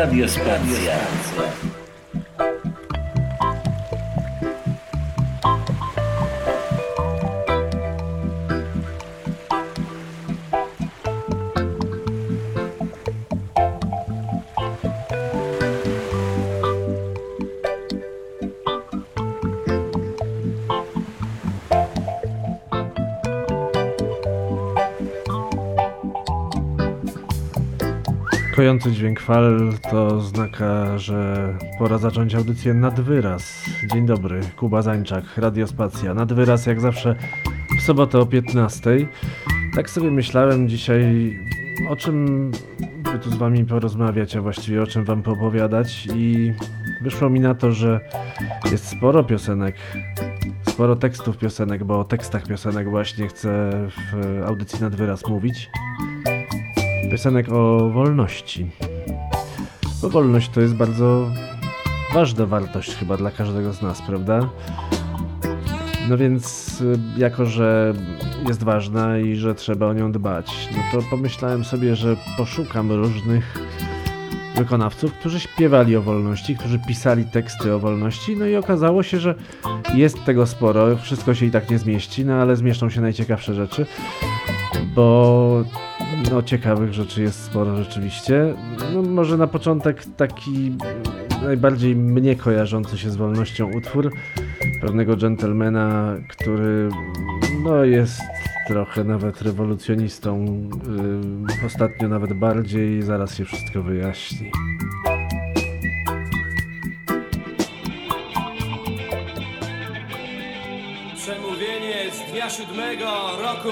Radiospacja. Kojący dźwięk fal to znaka, że pora zacząć audycję nad wyraz. Dzień dobry, Kuba Zańczak, Radiospacja. Nad wyraz jak zawsze w sobotę o 15. Tak sobie myślałem dzisiaj, o czym by tu z wami porozmawiać, a właściwie o czym wam poopowiadać i wyszło mi na to, że jest sporo piosenek, sporo tekstów piosenek, bo o tekstach piosenek właśnie chcę w audycji nad wyraz mówić piosenek o wolności. Bo wolność to jest bardzo ważna wartość chyba dla każdego z nas, prawda? No więc y, jako, że jest ważna i że trzeba o nią dbać, no to pomyślałem sobie, że poszukam różnych wykonawców, którzy śpiewali o wolności, którzy pisali teksty o wolności, no i okazało się, że jest tego sporo, wszystko się i tak nie zmieści, no ale zmieszczą się najciekawsze rzeczy, bo no ciekawych rzeczy jest sporo rzeczywiście. No może na początek taki najbardziej mnie kojarzący się z wolnością utwór pewnego dżentelmena, który no jest trochę nawet rewolucjonistą, yy, ostatnio nawet bardziej, zaraz się wszystko wyjaśni. Przemówienie z dnia siódmego roku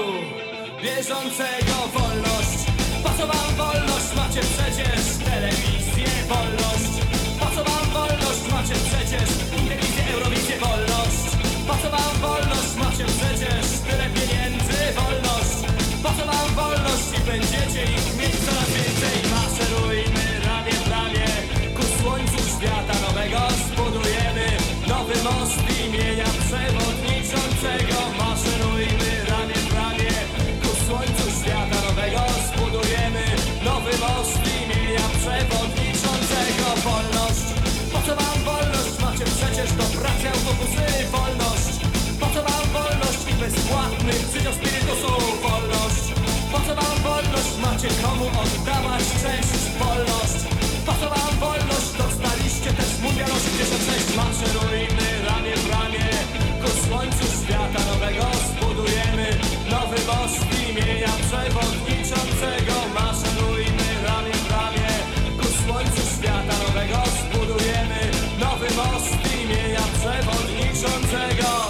bieżącego wolność. Po co wam wolność? Macie przecież telewizję wolność. Po co wam wolność? Macie przecież telewizję, Eurowizję wolność. Po co wam wolność? Macie przecież tyle pieniędzy wolność. Po co wam wolność? I będziecie ich mieć coraz więcej. Maszerujmy ramię w ramię ku słońcu świata nowego. Zbudujemy nowy most imienia przewodniczącego. Maszerujmy świata nowego. Zbudujemy nowy most imienia przewodniczącego. Wolność. Po co wam wolność? Macie przecież do pracy autobusy. Wolność. Po co wam wolność i bezpłatny przydział spirytusu? Wolność. Po co wam wolność? Macie komu oddawać cześć? Wolność. Po co wam wolność? Dostaliście też mundial 86. Maszerujmy ramię w ramię ku słońcu świata nowego. Przewodniczącego. Radio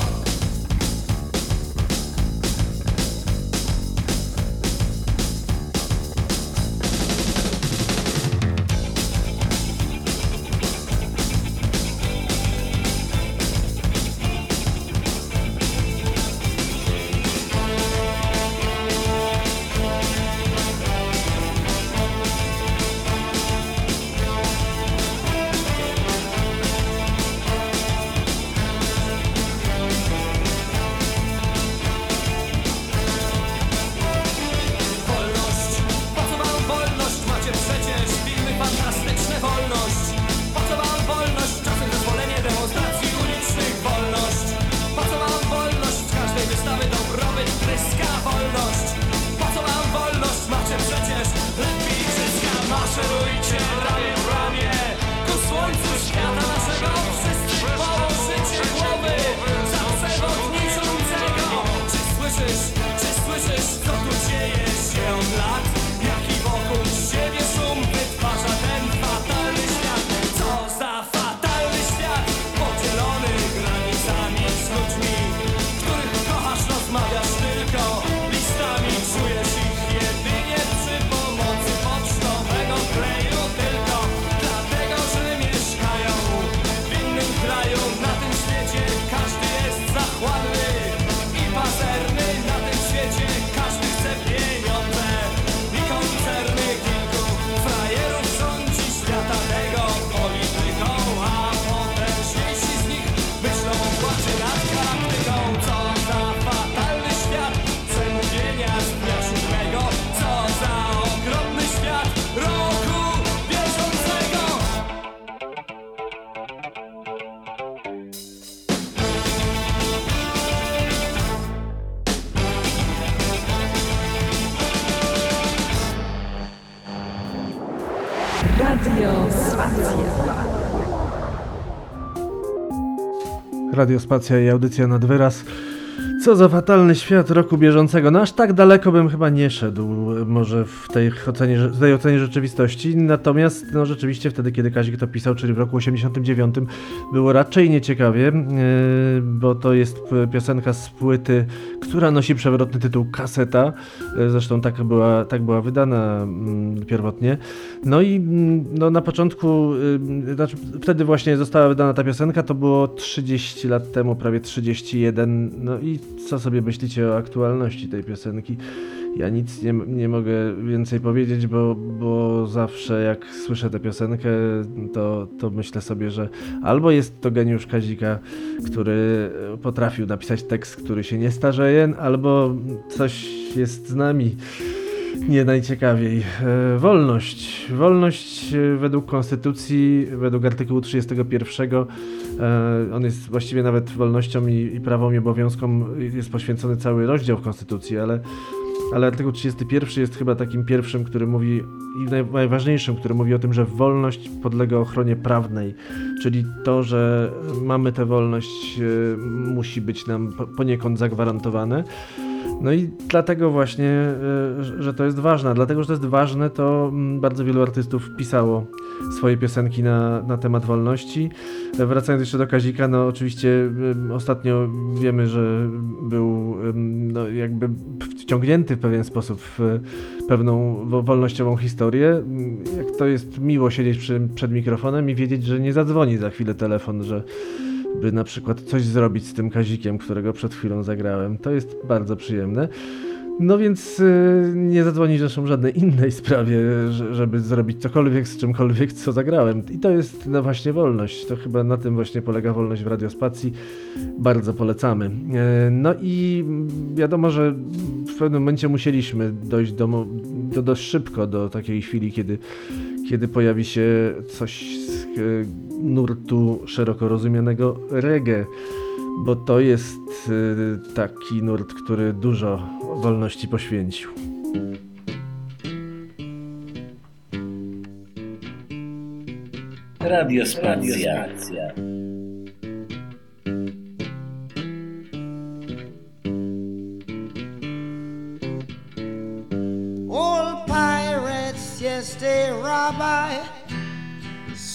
Radiospacja i audycja nad wyraz. Co za fatalny świat roku bieżącego. No aż tak daleko bym chyba nie szedł, może w tej ocenie, w tej ocenie rzeczywistości. Natomiast no rzeczywiście wtedy, kiedy Kazik to pisał, czyli w roku 89, było raczej nieciekawie, yy, bo to jest piosenka z płyty, która nosi przewrotny tytuł Kaseta. Yy, Zresztą tak była, tak była wydana mm, pierwotnie. No i mm, no, na początku, yy, znaczy wtedy właśnie została wydana ta piosenka, to było 30 lat temu, prawie 31. No i co sobie myślicie o aktualności tej piosenki? Ja nic nie, nie mogę więcej powiedzieć, bo, bo zawsze jak słyszę tę piosenkę, to, to myślę sobie, że albo jest to geniusz Kazika, który potrafił napisać tekst, który się nie starzeje, albo coś jest z nami nie najciekawiej. E, wolność. Wolność e, według Konstytucji, według artykułu 31. E, on jest właściwie nawet wolnością i, i prawom i obowiązkom jest poświęcony cały rozdział w Konstytucji, ale, ale artykuł 31 jest chyba takim pierwszym, który mówi i naj, najważniejszym, który mówi o tym, że wolność podlega ochronie prawnej, czyli to, że mamy tę wolność musi być nam po- poniekąd zagwarantowane. No i dlatego właśnie, y, że- to jest ważne. Dlatego, że to jest ważne, to mm, bardzo wielu artystów pisało swoje piosenki na, na temat wolności. E, Wracając jeszcze do Kazika, no oczywiście ostatnio wiemy, że był no, jakby wciągnięty w pewien sposób w pewną wo- wolnościową historię. Ym, Jak to jest miło siedzieć przy, przed mikrofonem i wiedzieć, że nie zadzwoni za chwilę telefon, że by na przykład coś zrobić z tym kazikiem, którego przed chwilą zagrałem. To jest bardzo przyjemne. No więc y, nie zadzwoni zresztą żadnej innej sprawie, że, żeby zrobić cokolwiek z czymkolwiek, co zagrałem. I to jest no właśnie wolność. To chyba na tym właśnie polega wolność w radiospacji. Bardzo polecamy. E, No i wiadomo, że w pewnym momencie musieliśmy dojść do, do dość szybko do takiej chwili, kiedy, kiedy pojawi się coś z e, nurtu szeroko rozumianego reggae, bo to jest e, taki nurt, który dużo wolności poświęcił. Radiospacja. Old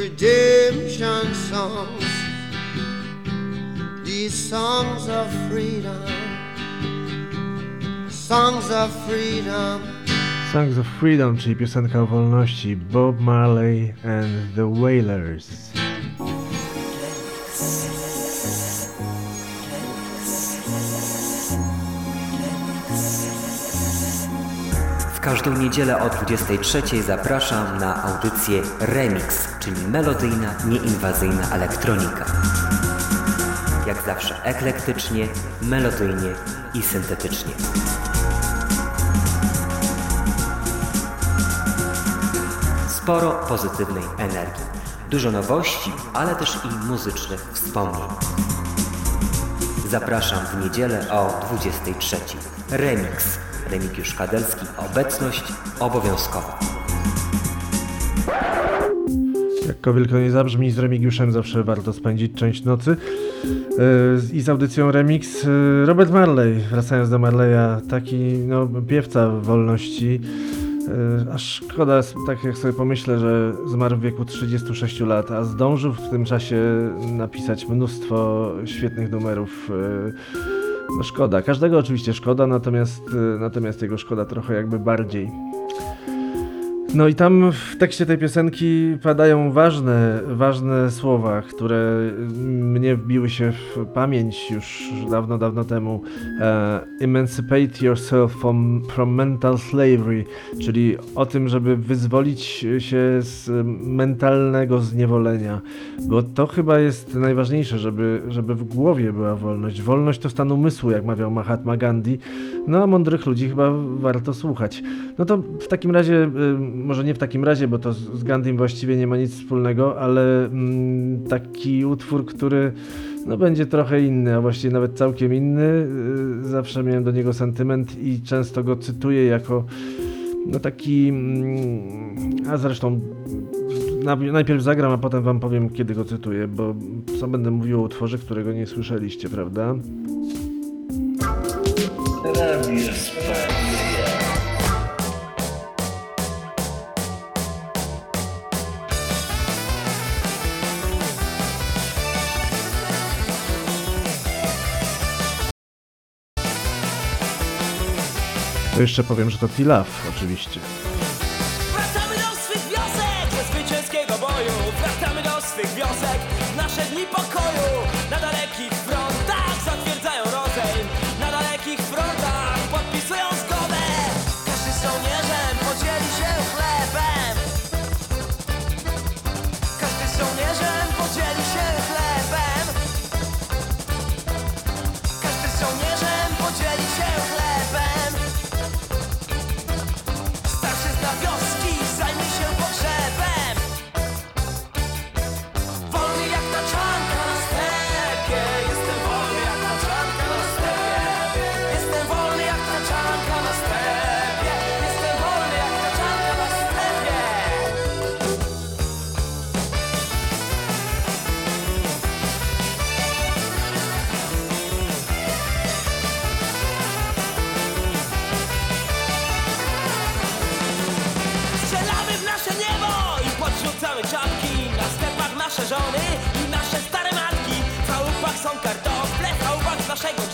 redemption songs. These songs of freedom, songs of freedom. Songs of Freedom, czyli piosenka o wolności. Bob Marley and the Wailers. Każdą niedzielę o 23 zapraszam na audycję Remix, czyli melodyjna, nieinwazyjna elektronika. Jak zawsze eklektycznie, melodyjnie i syntetycznie. Sporo pozytywnej energii, dużo nowości, ale też i muzycznych wspomnień. Zapraszam w niedzielę o 23. Remix. Remigiusz Kadelski. Obecność obowiązkowa. Jak wielko nie zabrzmi, z Remigiuszem zawsze warto spędzić część nocy. Yy, I z audycją Remix yy, Robert Marley, wracając do Marleya, taki no, piewca wolności. Yy, Aż szkoda, tak jak sobie pomyślę, że zmarł w wieku 36 lat, a zdążył w tym czasie napisać mnóstwo świetnych numerów. No szkoda, każdego oczywiście szkoda, natomiast, yy, natomiast jego szkoda trochę jakby bardziej. No i tam w tekście tej piosenki padają ważne, ważne słowa, które mnie wbiły się w pamięć już dawno, dawno temu. E, emancipate yourself from, from mental slavery, czyli o tym, żeby wyzwolić się z mentalnego zniewolenia. Bo to chyba jest najważniejsze, żeby, żeby w głowie była wolność. Wolność to stan umysłu, jak mawiał Mahatma Gandhi. No a mądrych ludzi chyba warto słuchać. No to w takim razie, może nie w takim razie, bo to z z Gandhim właściwie nie ma nic wspólnego, ale mm, taki utwór, który no, będzie trochę inny, a właściwie nawet całkiem inny. Y, zawsze miałem do niego sentyment i często go cytuję jako no taki, mm, a zresztą na- najpierw zagram, a potem wam powiem, kiedy go cytuję, bo co będę mówił o utworze, którego nie słyszeliście, prawda? To jeszcze powiem, że to Tilaf oczywiście. Wracamy do swych wiosek zwycięskiego boju Wracamy do swych wiosek nasze dni pokoju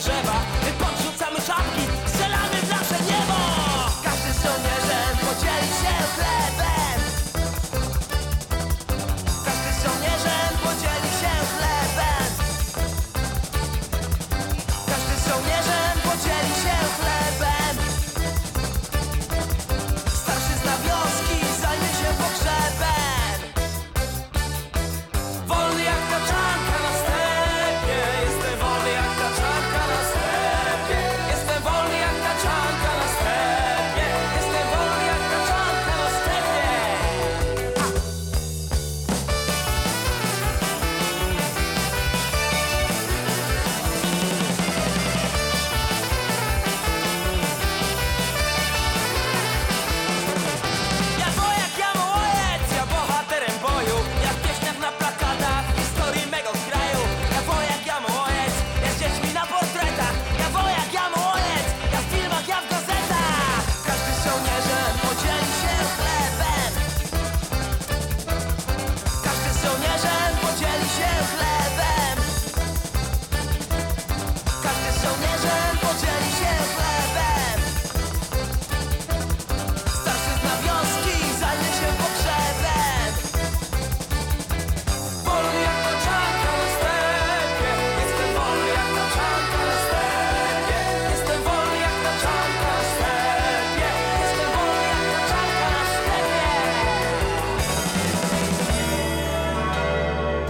z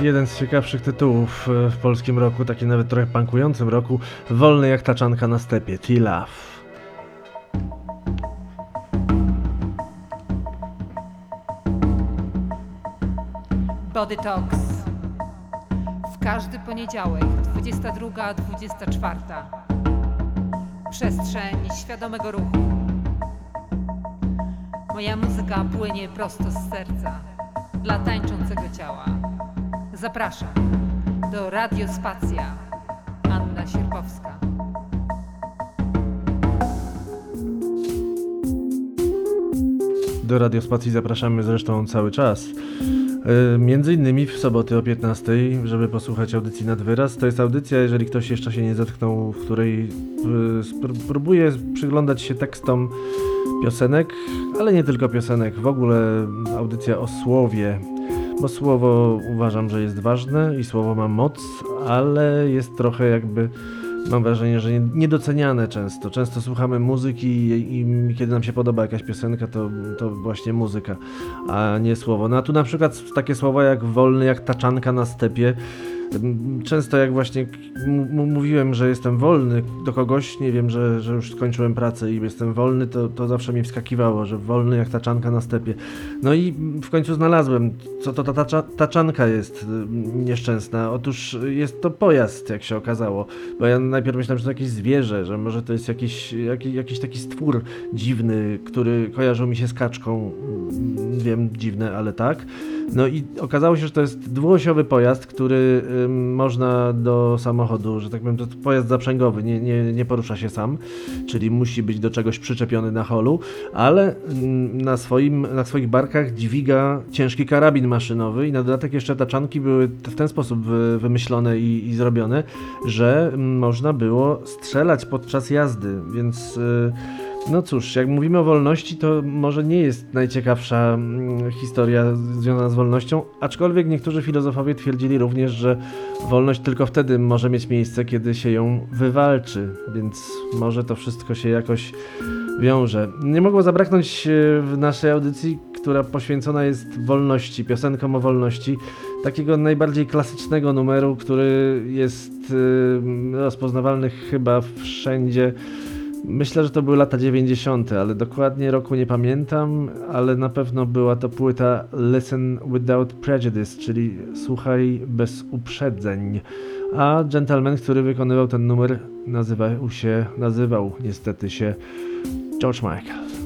Jeden z ciekawszych tytułów e, w polskim roku, takim nawet trochę punkującym roku, wolny jak taczanka na stepie, T-Love. Body Talks. W każdy poniedziałek, 22-24. Przestrzeń świadomego ruchu. Moja muzyka płynie prosto z serca, dla tańczącego ciała. Zapraszam do Radiospacja. Anna Sierpowska. Do Radiospacji zapraszamy zresztą cały czas. E, Między innymi w soboty o 15, żeby posłuchać audycji nad wyraz. To jest audycja, jeżeli ktoś jeszcze się nie zetknął, w której e, próbuje przyglądać się tekstom piosenek, ale nie tylko piosenek, w ogóle audycja o słowie, bo słowo uważam, że jest ważne i słowo ma moc, ale jest trochę jakby mam wrażenie, że nie- niedoceniane często. Często słuchamy muzyki i, i kiedy nam się podoba jakaś piosenka, to, to właśnie muzyka, a nie słowo. No a tu na przykład takie słowa jak wolny, jak taczanka na stepie. Często jak właśnie mówiłem, że jestem wolny do kogoś, nie wiem, że, że już skończyłem pracę i jestem wolny, to, to zawsze mi wskakiwało, że wolny jak taczanka na stepie. No i w końcu znalazłem, co to ta tacza, taczanka jest y, nieszczęsna. Otóż jest to pojazd, jak się okazało. Bo ja najpierw myślałem, że to jakieś zwierzę, że może to jest jakiś, jakiś, jakiś taki stwór dziwny, który kojarzył mi się z kaczką. Wiem, dziwne, ale tak. No i okazało się, że to jest dwuosiowy pojazd, który można do samochodu, że tak powiem, to pojazd zaprzęgowy, nie, nie, nie porusza się sam, czyli musi być do czegoś przyczepiony na holu, ale ym, na, swoim, na swoich barkach dźwiga ciężki karabin maszynowy i na dodatek jeszcze taczanki były w ten sposób wy, wymyślone i, i zrobione, że ym, można było strzelać podczas jazdy, więc... y, no cóż, jak mówimy o wolności, to może nie jest najciekawsza mm, historia związana z wolnością, aczkolwiek niektórzy filozofowie twierdzili również, że wolność tylko wtedy może mieć miejsce, kiedy się ją wywalczy, więc może to wszystko się jakoś wiąże. Nie mogło zabraknąć e, w naszej audycji, która poświęcona jest wolności, piosenkom o wolności, takiego najbardziej klasycznego numeru, który jest e, rozpoznawalny chyba wszędzie. Myślę, że to były lata 90., ale dokładnie roku nie pamiętam, ale na pewno była to płyta Listen Without Prejudice, czyli Słuchaj bez uprzedzeń. A gentleman, który wykonywał ten numer, nazywał się, nazywał niestety się George Michael.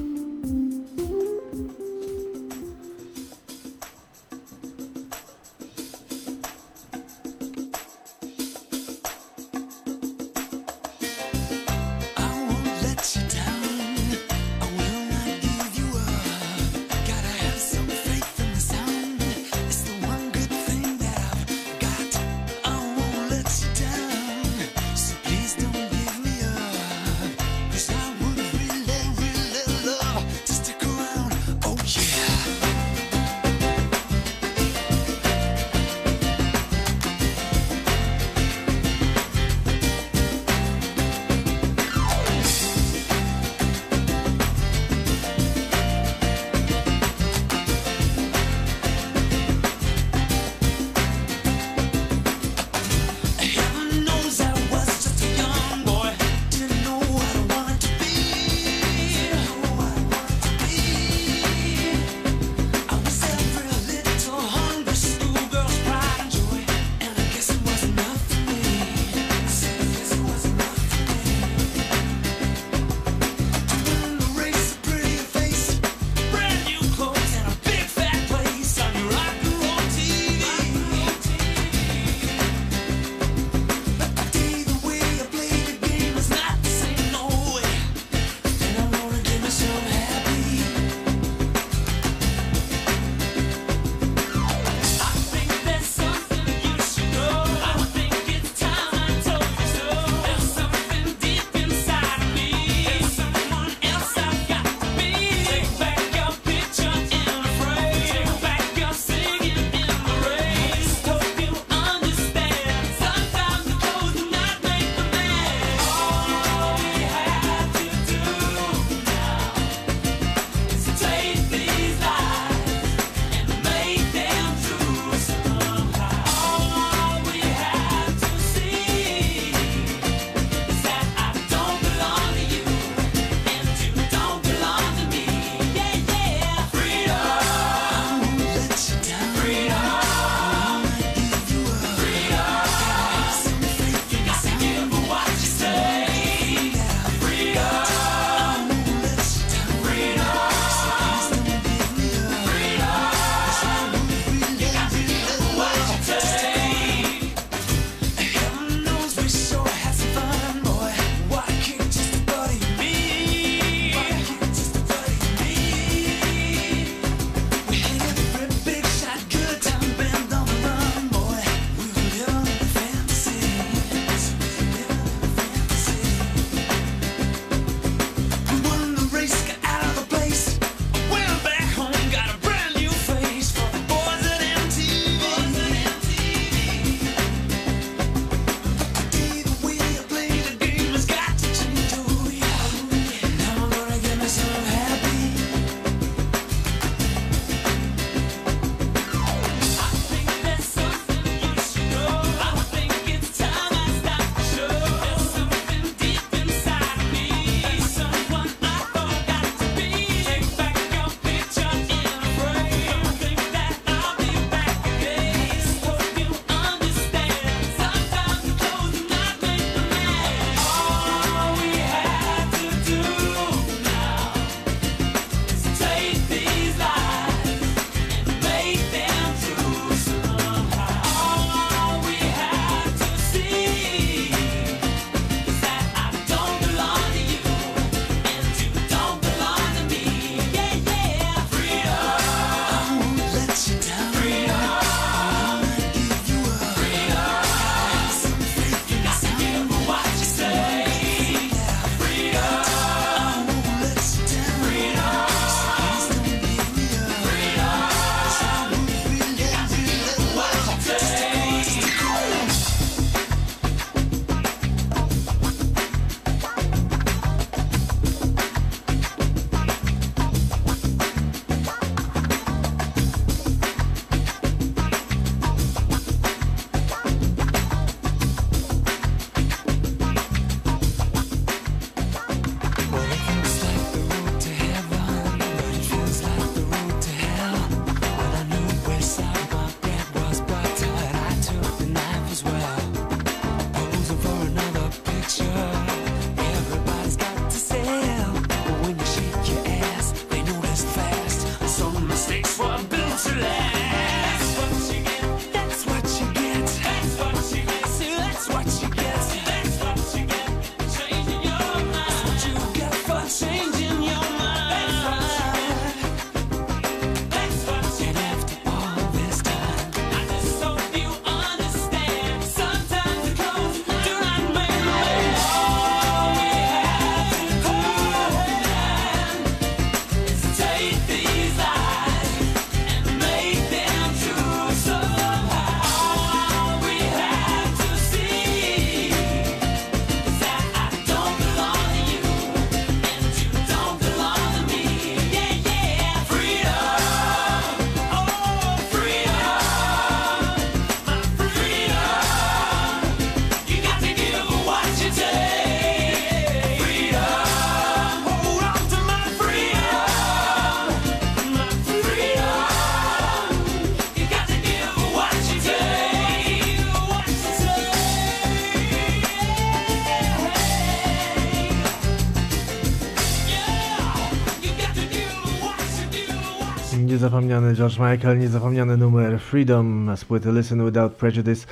Niezapomniany George Michael, niezapomniany numer Freedom z płyty Listen Without Prejudice.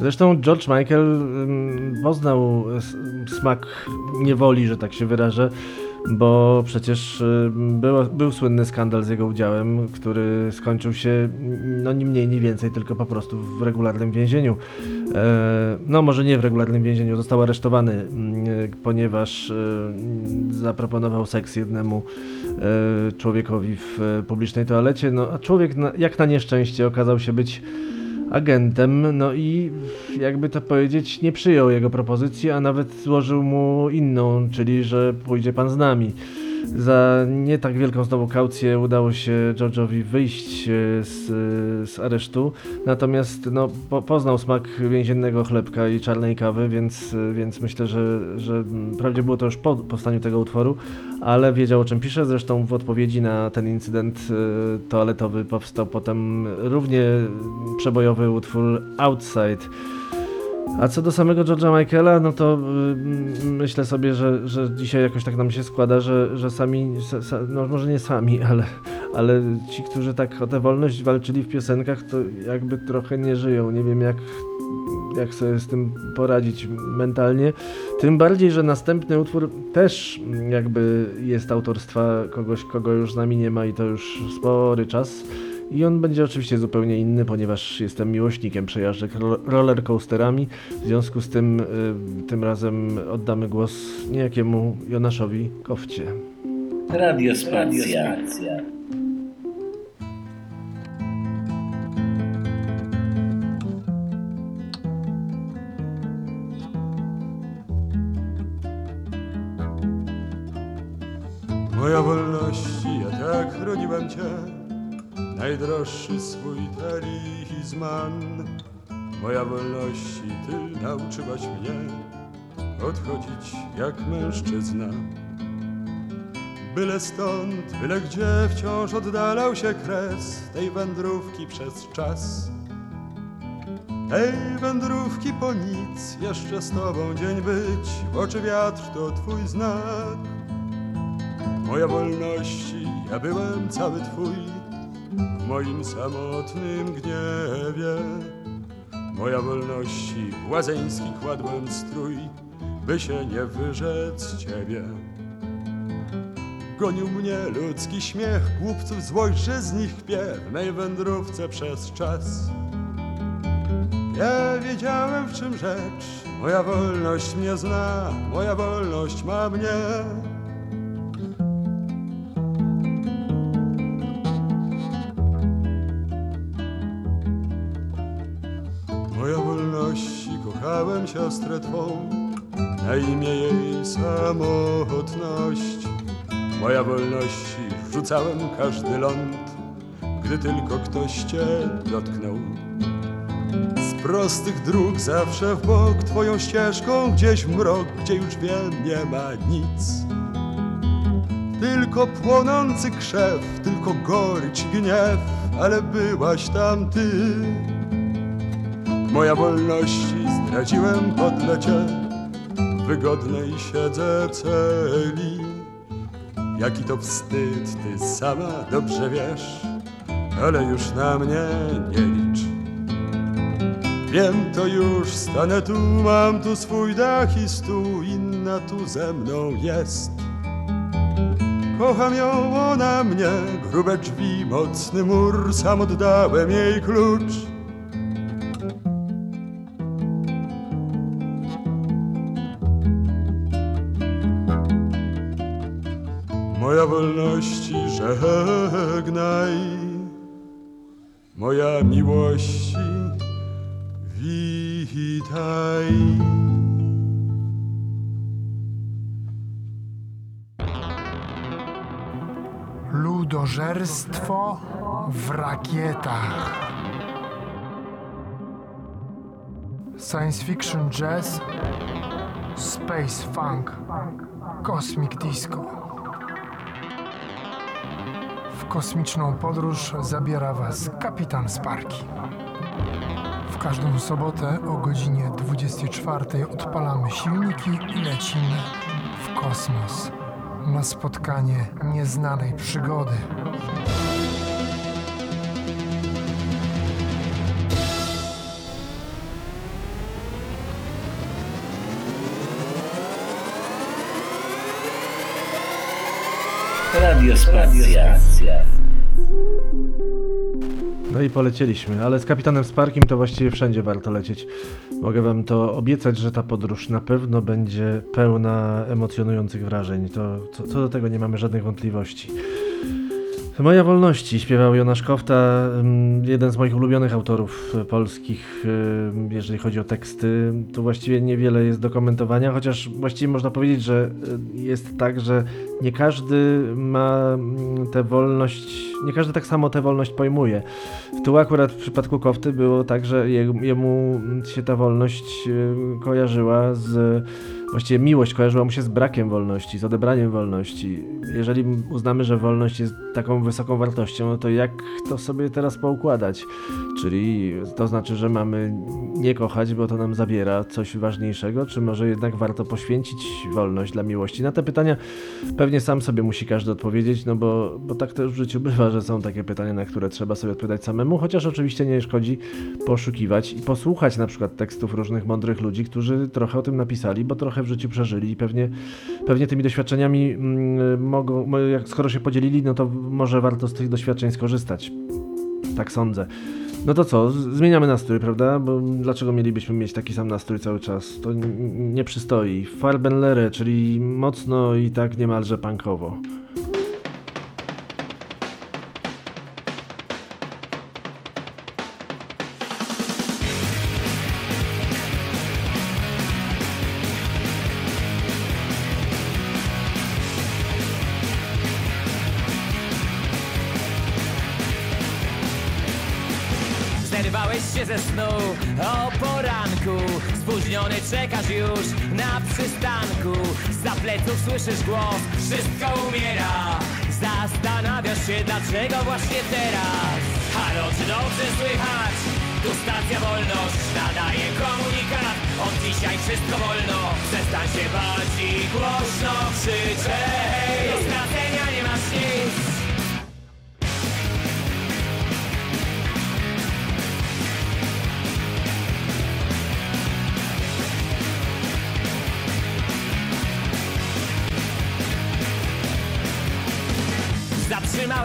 Zresztą George Michael ym, poznał smak niewoli, że tak się wyrażę, bo przecież było, był słynny skandal z jego udziałem, który skończył się mm, no ni mniej, ni więcej, tylko po prostu w regularnym więzieniu. E, no może nie w regularnym więzieniu, został aresztowany, mm, ponieważ e, zaproponował seks jednemu e, człowiekowi w e, publicznej toalecie, no a człowiek jak na nieszczęście okazał się być agentem, no i jakby to powiedzieć, nie przyjął jego propozycji, a nawet złożył mu inną, czyli że pójdzie pan z nami. Za nie tak wielką znowu kaucję udało się George'owi wyjść e, z, z aresztu, natomiast no, po, poznał smak więziennego chlebka i czarnej kawy, więc, e, więc myślę, że, że wprawdzie było to już po powstaniu tego utworu, ale wiedział o czym pisze. Zresztą w odpowiedzi na ten incydent e, toaletowy powstał potem równie przebojowy utwór Outside. A co do samego George'a Michaela, no to y, myślę sobie, że, że dzisiaj jakoś tak nam się składa, że, że sami, sa, no może nie sami, ale, ale ci, którzy tak o tę wolność walczyli w piosenkach, to jakby trochę nie żyją. Nie wiem jak, jak sobie z tym poradzić mentalnie. Tym bardziej, że następny utwór też jakby jest autorstwa kogoś, kogo już z nami nie ma i to już spory czas. I on będzie oczywiście zupełnie inny, ponieważ jestem miłośnikiem przejażdżek ro- rollercoasterami. W związku z tym y, tym razem oddamy głos niejakiemu Jonaszowi Kowcie. Radiospacja. Moja wolności, ja tak chroniłem Cię, najdroższy swój talizman. Moja wolności, Ty nauczyłaś mnie odchodzić jak mężczyzna. Byle stąd, byle gdzie wciąż oddalał się kres tej wędrówki przez czas. Tej wędrówki po nic, jeszcze z Tobą dzień być, w oczy wiatr to Twój znak. Moja wolności, ja byłem cały Twój w moim samotnym gniewie. Moja wolności, błazeński kładłem strój, by się nie wyrzec Ciebie. Gonił mnie ludzki śmiech, głupców że z nich mej wędrówce przez czas. Ja wiedziałem w czym rzecz, moja wolność mnie zna, moja wolność ma mnie. Kochałem siostrę Twą, na imię jej samotność. Moja wolności rzucałem każdy ląd, gdy tylko ktoś Cię dotknął. Z prostych dróg zawsze w bok Twoją ścieżką, gdzieś w mrok, gdzie już wiem nie ma nic. Tylko płonący krzew, tylko gorycz gniew, ale byłaś tam Ty. Moja wolności zdradziłem podlecie wygodnej siedzę celi. Jaki to wstyd, ty sama dobrze wiesz, ale już na mnie nie licz. Wiem to już, stanę tu, mam tu swój dach i stół, inna tu ze mną jest. Kocham ją, ona mnie, grube drzwi, mocny mur, sam oddałem jej klucz. Moja wolności żegnaj, moja miłości witaj. Ludożerstwo w rakietach. Science fiction jazz, space funk, cosmic disco. Kosmiczną podróż zabiera Was kapitan Sparki. W każdą sobotę o godzinie 24 odpalamy silniki i lecimy w kosmos na spotkanie nieznanej przygody. Radiospacja. No i polecieliśmy, ale z kapitanem Sparkiem to właściwie wszędzie warto lecieć. Mogę wam to obiecać, że ta podróż na pewno będzie pełna emocjonujących wrażeń. To, co, co do tego nie mamy żadnych wątpliwości. Moja wolności śpiewał Jonasz Kofta, ym, jeden z moich ulubionych autorów polskich, ym, jeżeli chodzi o teksty. Tu właściwie niewiele jest do komentowania, chociaż właściwie można powiedzieć, że y, jest tak, że nie każdy ma mm, tę wolność, nie każdy tak samo tę wolność pojmuje. Tu akurat w przypadku Kofty było tak, że je- jemu się ta wolność y, kojarzyła z. Właściwie miłość kojarzyła mu się z brakiem wolności, z odebraniem wolności. Jeżeli uznamy, że wolność jest taką wysoką wartością, no to jak to sobie teraz poukładać? Czyli to znaczy, że mamy nie kochać, bo to nam zabiera coś ważniejszego, czy może jednak warto poświęcić wolność dla miłości? Na te pytania pewnie sam sobie musi każdy odpowiedzieć, no bo, bo tak też w życiu bywa, że są takie pytania, na które trzeba sobie odpowiadać samemu, chociaż oczywiście nie szkodzi poszukiwać i posłuchać na przykład tekstów różnych mądrych ludzi, którzy trochę o tym napisali, bo trochę w życiu przeżyli i pewnie, pewnie tymi doświadczeniami mm, mogą, mo- jak skoro się podzielili, no to może warto z tych doświadczeń skorzystać. Tak sądzę. No to co, zmieniamy nastrój, prawda? Bo dlaczego mielibyśmy mieć taki sam nastrój cały czas? To nie przystoi. Farbenlere, czyli mocno i tak niemalże punkowo. Czekasz już na przystanku. Za pleców słyszysz głos, wszystko umiera. Zastanawiasz się dlaczego właśnie teraz? Halo, czy dobrze słychać? Tu stacja Wolność nadaje komunikat. Od dzisiaj wszystko wolno. Przestań się bać i głośno krzyczę hej Do stracenia nie masz nic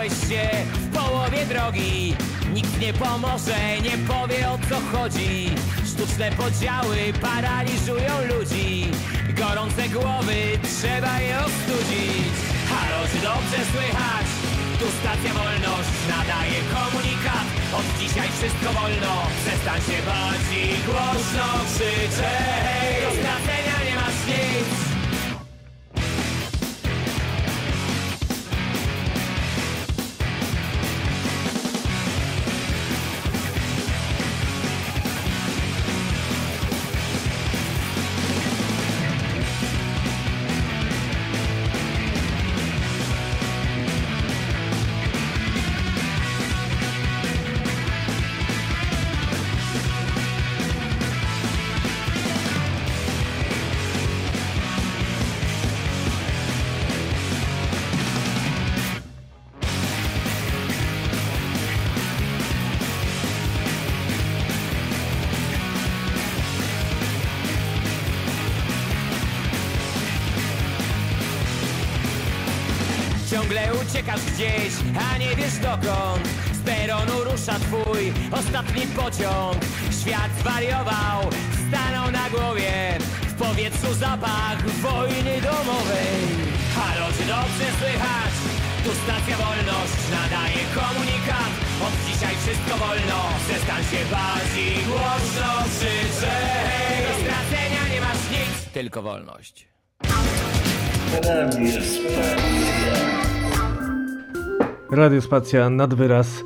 Zatrzymałeś się w połowie drogi. Nikt nie pomoże, nie powie o co chodzi. Sztuczne podziały paraliżują ludzi. Gorące głowy, trzeba je ostudzić. Halo, czy dobrze słychać? Tu stacja Wolność nadaje komunikat. Od dzisiaj wszystko wolno. Przestań się bać i głośno krzyczę hej Do stracenia nie masz nic Ciągle uciekasz gdzieś, a nie wiesz dokąd. Z peronu rusza twój ostatni pociąg. Świat zwariował, stanął na głowie. W powietrzu zapach wojny domowej. Halo, czy dobrze słychać? Tu stacja Wolność nadaje komunikat. Od dzisiaj wszystko wolno Przestań się bać i głośno krzyczę hej! Do stracenia nie masz nic, tylko wolność Spacja nad wyraz.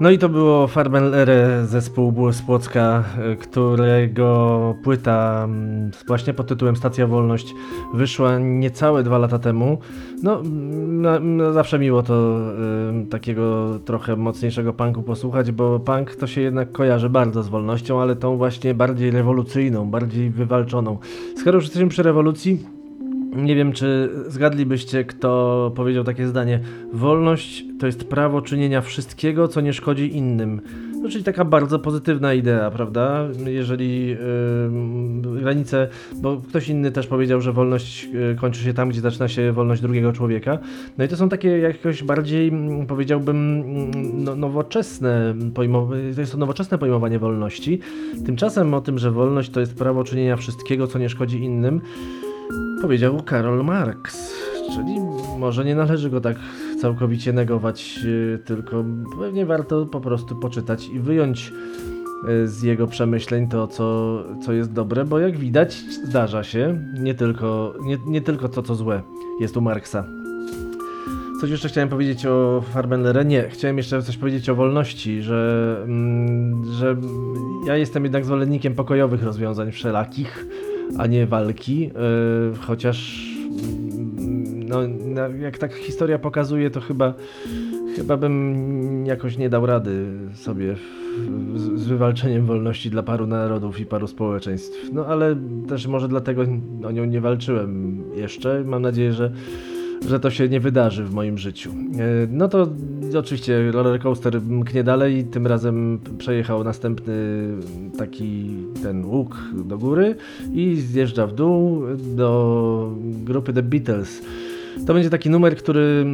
No i to było Farbenlere, zespół z Płocka, y, którego płyta mm, właśnie pod tytułem Stacja Wolność wyszła niecałe dwa lata temu. No, mm, na zawsze miło to y, takiego trochę mocniejszego punku posłuchać, bo punk to się jednak kojarzy bardzo z wolnością, ale tą właśnie bardziej rewolucyjną, bardziej wywalczoną. Skoro już jesteśmy przy rewolucji, nie wiem, czy zgadlibyście, kto powiedział takie zdanie. Wolność to jest prawo czynienia wszystkiego, co nie szkodzi innym. No, czyli taka bardzo pozytywna idea, prawda? Jeżeli y, granice, bo ktoś inny też powiedział, że wolność y, kończy się tam, gdzie zaczyna się wolność drugiego człowieka. No i to są takie jakoś bardziej, mm, powiedziałbym, mm, no, nowoczesne pojmowanie, to jest to nowoczesne pojmowanie wolności. Tymczasem o tym, że wolność to jest prawo czynienia wszystkiego, co nie szkodzi innym, powiedział Karol Marx. Czyli może nie należy go tak całkowicie negować, yy, tylko pewnie warto po prostu poczytać i wyjąć yy, z jego przemyśleń to, co, co jest dobre, bo jak widać, zdarza się, nie tylko, nie, nie tylko to, co złe jest u Marksa. Coś jeszcze chciałem powiedzieć o Farbenlerze? Nie, chciałem jeszcze coś powiedzieć o wolności, że, mm, że ja jestem jednak zwolennikiem pokojowych rozwiązań wszelakich, a nie walki, yy, chociaż mm, no, jak tak historia pokazuje, to chyba, chyba bym jakoś nie dał rady sobie z, z wywalczeniem wolności dla paru narodów i paru społeczeństw. No ale też może dlatego o nią nie walczyłem jeszcze. Mam nadzieję, że że to się nie wydarzy w moim życiu. E, No to oczywiście rollercoaster mknie dalej, tym razem przejechał następny taki ten łuk do góry i zjeżdża w dół do grupy The Beatles. To będzie taki numer, który,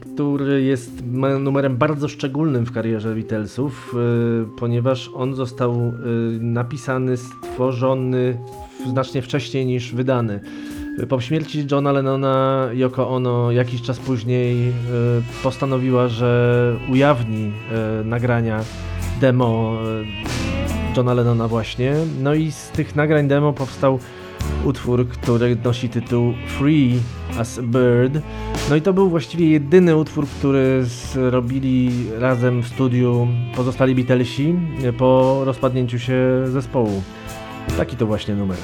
który jest numerem bardzo szczególnym w karierze Beatlesów, y, ponieważ on został y, napisany, stworzony znacznie wcześniej niż wydany. Po śmierci Johna Lennona Yoko Ono jakiś czas później y, postanowiła, że ujawni y, nagrania demo y, Johna Lennona właśnie. No i z tych nagrań demo powstał utwór, który nosi tytuł Free as a Bird. No i to był właściwie jedyny utwór, który zrobili razem w studiu pozostali Beatlesi po rozpadnięciu się zespołu. Taki to właśnie numer.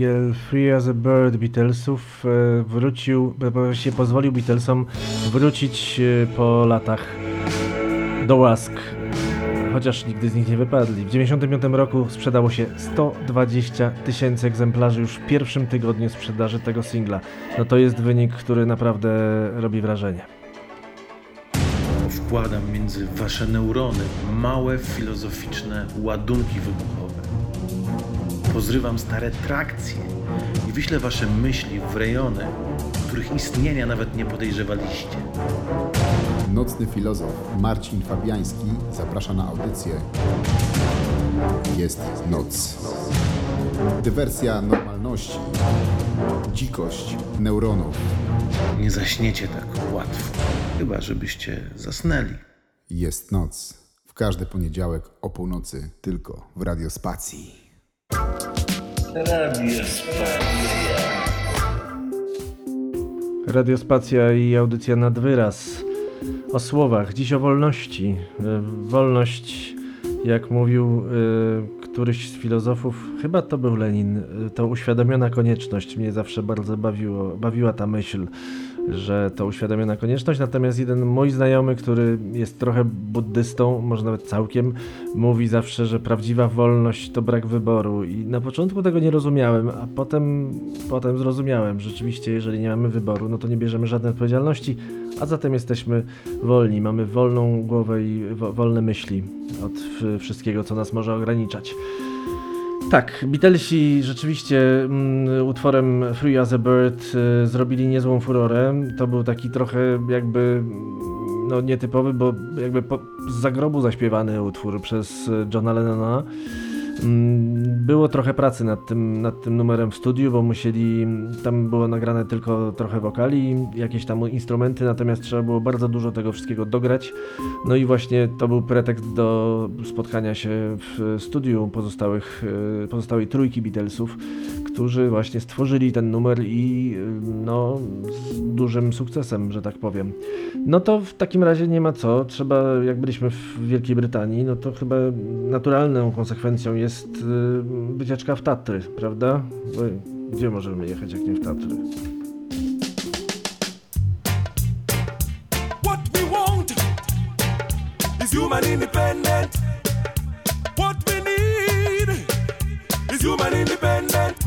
Singiel Free as a Bird Beatlesów e, wrócił, właściwie pozwolił Beatlesom wrócić e, po latach do łask, chociaż nigdy z nich nie wypadli. W 1995 roku sprzedało się 120 tysięcy egzemplarzy już w pierwszym tygodniu sprzedaży tego singla. No to jest wynik, który naprawdę robi wrażenie. Wkładam między wasze neurony małe filozoficzne ładunki wybuchowe. Pozrywam stare trakcje i wyślę wasze myśli w rejony, których istnienia nawet nie podejrzewaliście. Nocny filozof Marcin Fabiański zaprasza na audycję Jest noc. Dywersja normalności. Dzikość neuronów. Nie zaśniecie tak łatwo, chyba żebyście zasnęli. Jest noc. W każdy poniedziałek o północy tylko w Radiospacji. Radiospacja i audycja nad wyraz. O słowach, dziś o wolności. E, Wolność, jak mówił e, któryś z filozofów, chyba to był Lenin, e, to uświadomiona konieczność. Mnie zawsze bardzo bawiło, bawiła ta myśl, że to uświadomiona konieczność. Natomiast jeden mój znajomy, który jest trochę buddystą, może nawet całkiem, mówi zawsze, że prawdziwa wolność to brak wyboru. I na początku tego nie rozumiałem, a potem, potem zrozumiałem. Rzeczywiście, jeżeli nie mamy wyboru, no to nie bierzemy żadnej odpowiedzialności, a zatem jesteśmy wolni. Mamy wolną głowę i wo- wolne myśli od wszystkiego, co nas może ograniczać. Tak, Beatlesi rzeczywiście mm, utworem Free as a Bird y, zrobili niezłą furorę. To był taki trochę jakby no nietypowy, bo jakby po, z zagrobu zaśpiewany utwór przez y, Johna Lennona. Mm, Było trochę pracy nad tym, nad tym numerem w studiu, bo musieli, tam było nagrane tylko trochę wokali, jakieś tam instrumenty, natomiast trzeba było bardzo dużo tego wszystkiego dograć. No i właśnie to był pretekst do spotkania się w studiu pozostałych, e, pozostałej trójki Beatlesów, którzy właśnie stworzyli ten numer i e, no z dużym sukcesem, że tak powiem. No to w takim razie nie ma co, trzeba, jak byliśmy w Wielkiej Brytanii, no to chyba naturalną konsekwencją jest e, wycieczka w Tatry, prawda? Bo gdzie możemy jechać, jak nie w Tatry? Human independent. What we need is human independent.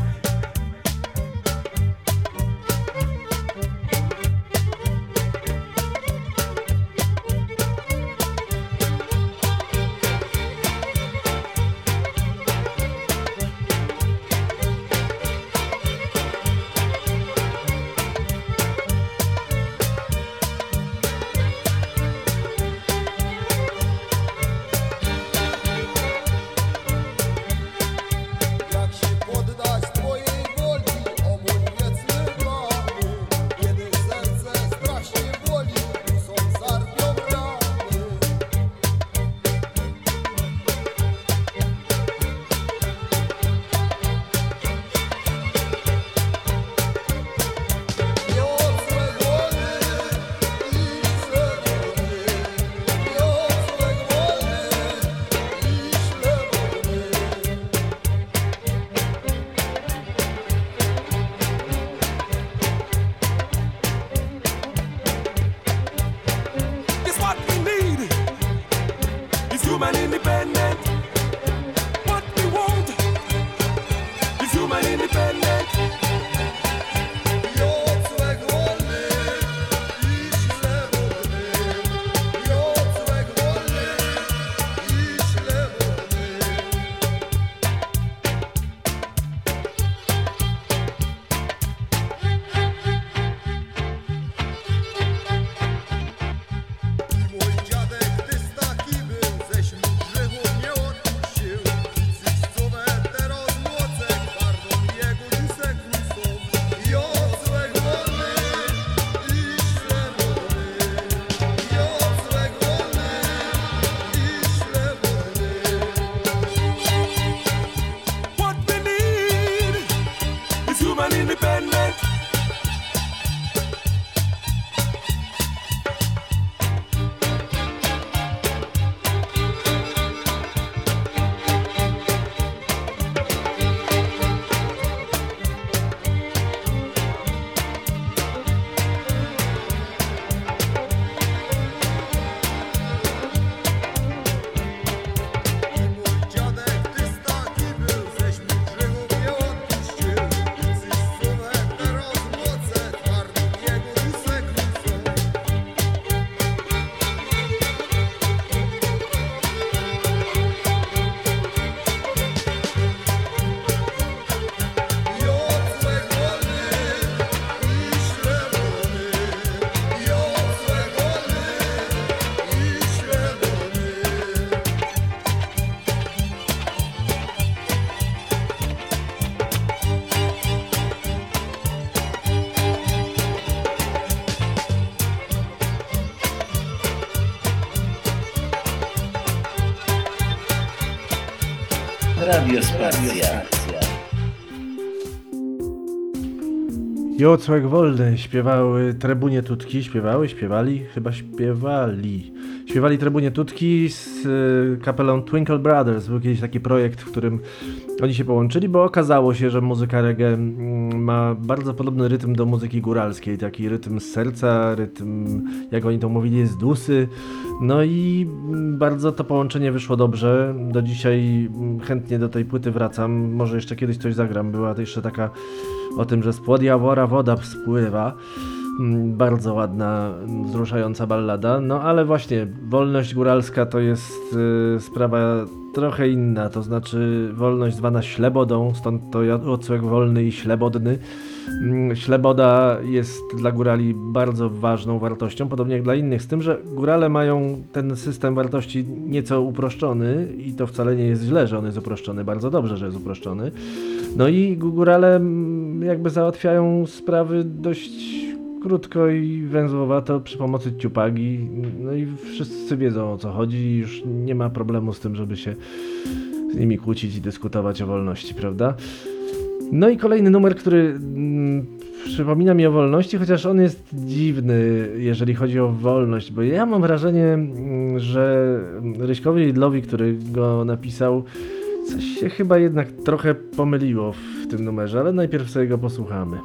Radiospacja. Jocłek Wolny śpiewały Trybunie Tutki, śpiewały, śpiewali, chyba śpiewali. Śpiewali Trybunie Tutki z y, kapelą Twinkle Brothers. Był kiedyś taki projekt, w którym oni się połączyli, bo okazało się, że muzyka reggae mm, ma bardzo podobny rytm do muzyki góralskiej. Taki rytm z serca, rytm, jak oni to mówili, z dusy. No i mm, bardzo to połączenie wyszło dobrze. Do dzisiaj mm, chętnie do tej płyty wracam. Może jeszcze kiedyś coś zagram. Była jeszcze taka o tym, że z płod jawora woda spływa. Mm, Bardzo ładna, mm, wzruszająca ballada. No ale właśnie, wolność góralska to jest y, sprawa trochę inna. To znaczy, wolność zwana ślebodą, stąd to Jocłek wolny i ślebodny. Mm, Śleboda jest dla górali bardzo ważną wartością, podobnie jak dla innych, z tym, że górale mają ten system wartości nieco uproszczony i to wcale nie jest źle, że on jest uproszczony, bardzo dobrze, że jest uproszczony. No i górale jakby załatwiają sprawy dość krótko i węzłowato przy pomocy ciupagi. No i wszyscy wiedzą o co chodzi i już nie ma problemu z tym, żeby się z nimi kłócić i dyskutować o wolności, prawda? No i kolejny numer, który mm, przypomina mi o wolności, chociaż on jest dziwny, jeżeli chodzi o wolność, bo ja mam wrażenie, mm, że Ryśkowi Lidlowi, który go napisał, coś się chyba jednak trochę pomyliło w tym numerze, ale najpierw sobie go posłuchamy.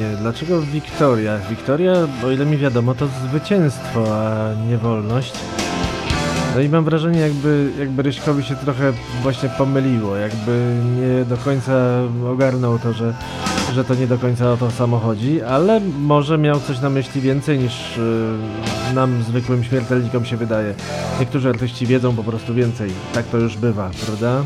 Właśnie, dlaczego Wiktoria? Wiktoria, o ile mi wiadomo, to zwycięstwo, a nie wolność. No i mam wrażenie, jakby, jakby Ryśkowi się trochę właśnie pomyliło, jakby nie do końca ogarnął to, że, że to nie do końca o to samo chodzi, ale może miał coś na myśli więcej niż y, nam, zwykłym śmiertelnikom się wydaje. Niektórzy artyści wiedzą po prostu więcej. Tak to już bywa, prawda?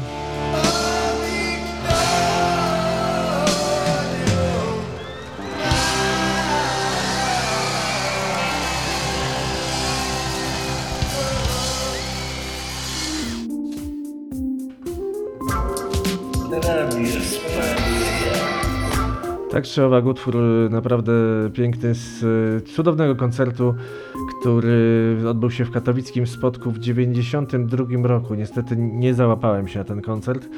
Tak czy owak, utwór y, naprawdę piękny z y, cudownego koncertu, który odbył się w katowickim spotku w 92 roku. Niestety nie załapałem się na ten koncert.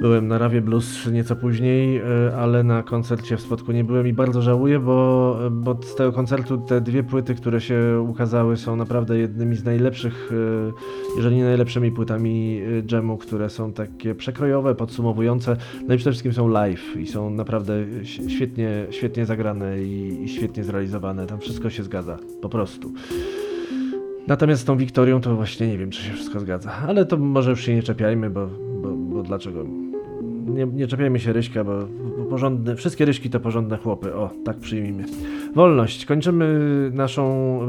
Byłem na Rawie Blues nieco później, y, ale na koncercie w spotku nie byłem i bardzo żałuję, bo, bo z tego koncertu te dwie płyty, które się ukazały są naprawdę jednymi z najlepszych, y, jeżeli nie najlepszymi płytami dżemu, które są takie przekrojowe, podsumowujące, no i przede wszystkim są live i są naprawdę świetnie, świetnie zagrane i, i świetnie zrealizowane. Tam wszystko się zgadza, po prostu. Natomiast z tą Wiktorią to właśnie nie wiem, czy się wszystko zgadza. Ale to może już się nie czepiajmy, bo, bo, bo dlaczego? Nie, nie czepiajmy się Ryśka, bo, porządne, wszystkie Ryśki to porządne chłopy. O, tak przyjmijmy. Wolność. Kończymy naszą,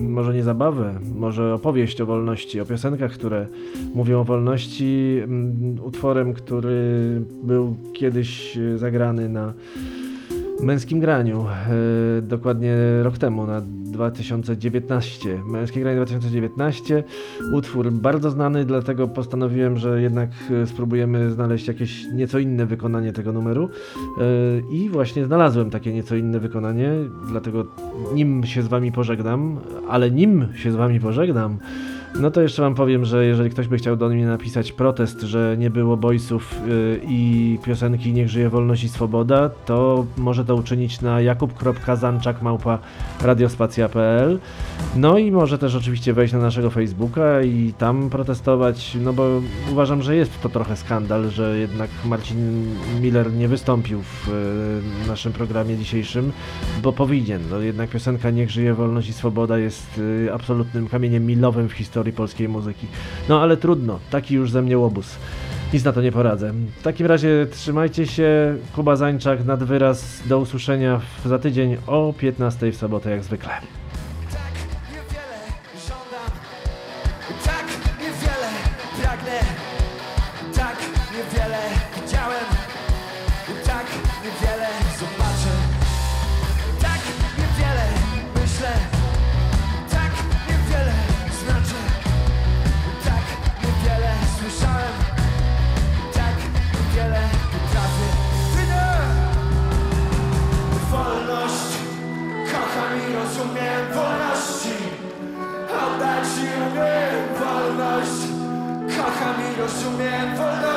może nie zabawę, może opowieść o wolności, o piosenkach, które mówią o wolności, utworem, który był kiedyś e, zagrany na męskim graniu, e, dokładnie rok temu, na 2019. Męskie granie 2019. Utwór bardzo znany, dlatego postanowiłem, że jednak e, spróbujemy znaleźć jakieś nieco inne wykonanie tego numeru. E, I właśnie znalazłem takie nieco inne wykonanie, dlatego nim się z wami pożegnam, ale nim się z wami pożegnam, no to jeszcze wam powiem, że jeżeli ktoś by chciał do mnie napisać protest, że nie było boysów y, i piosenki Niech żyje wolność i swoboda, to może to uczynić na jakub.zanczak.radiospacja.pl No i może też oczywiście wejść na naszego Facebooka i tam protestować, no bo uważam, że jest to trochę skandal, że jednak Marcin Miller nie wystąpił w y, naszym programie dzisiejszym, bo powinien. No jednak piosenka Niech żyje wolność i swoboda jest y, absolutnym kamieniem milowym w historii polskiej muzyki. No ale trudno, taki już ze mnie łobuz. Nic na to nie poradzę. W takim razie trzymajcie się. Kuba Zańczak nad wyraz. Do usłyszenia w, za tydzień o 15 w sobotę jak zwykle. Wolność Kocham i rozumiem wolności Oddać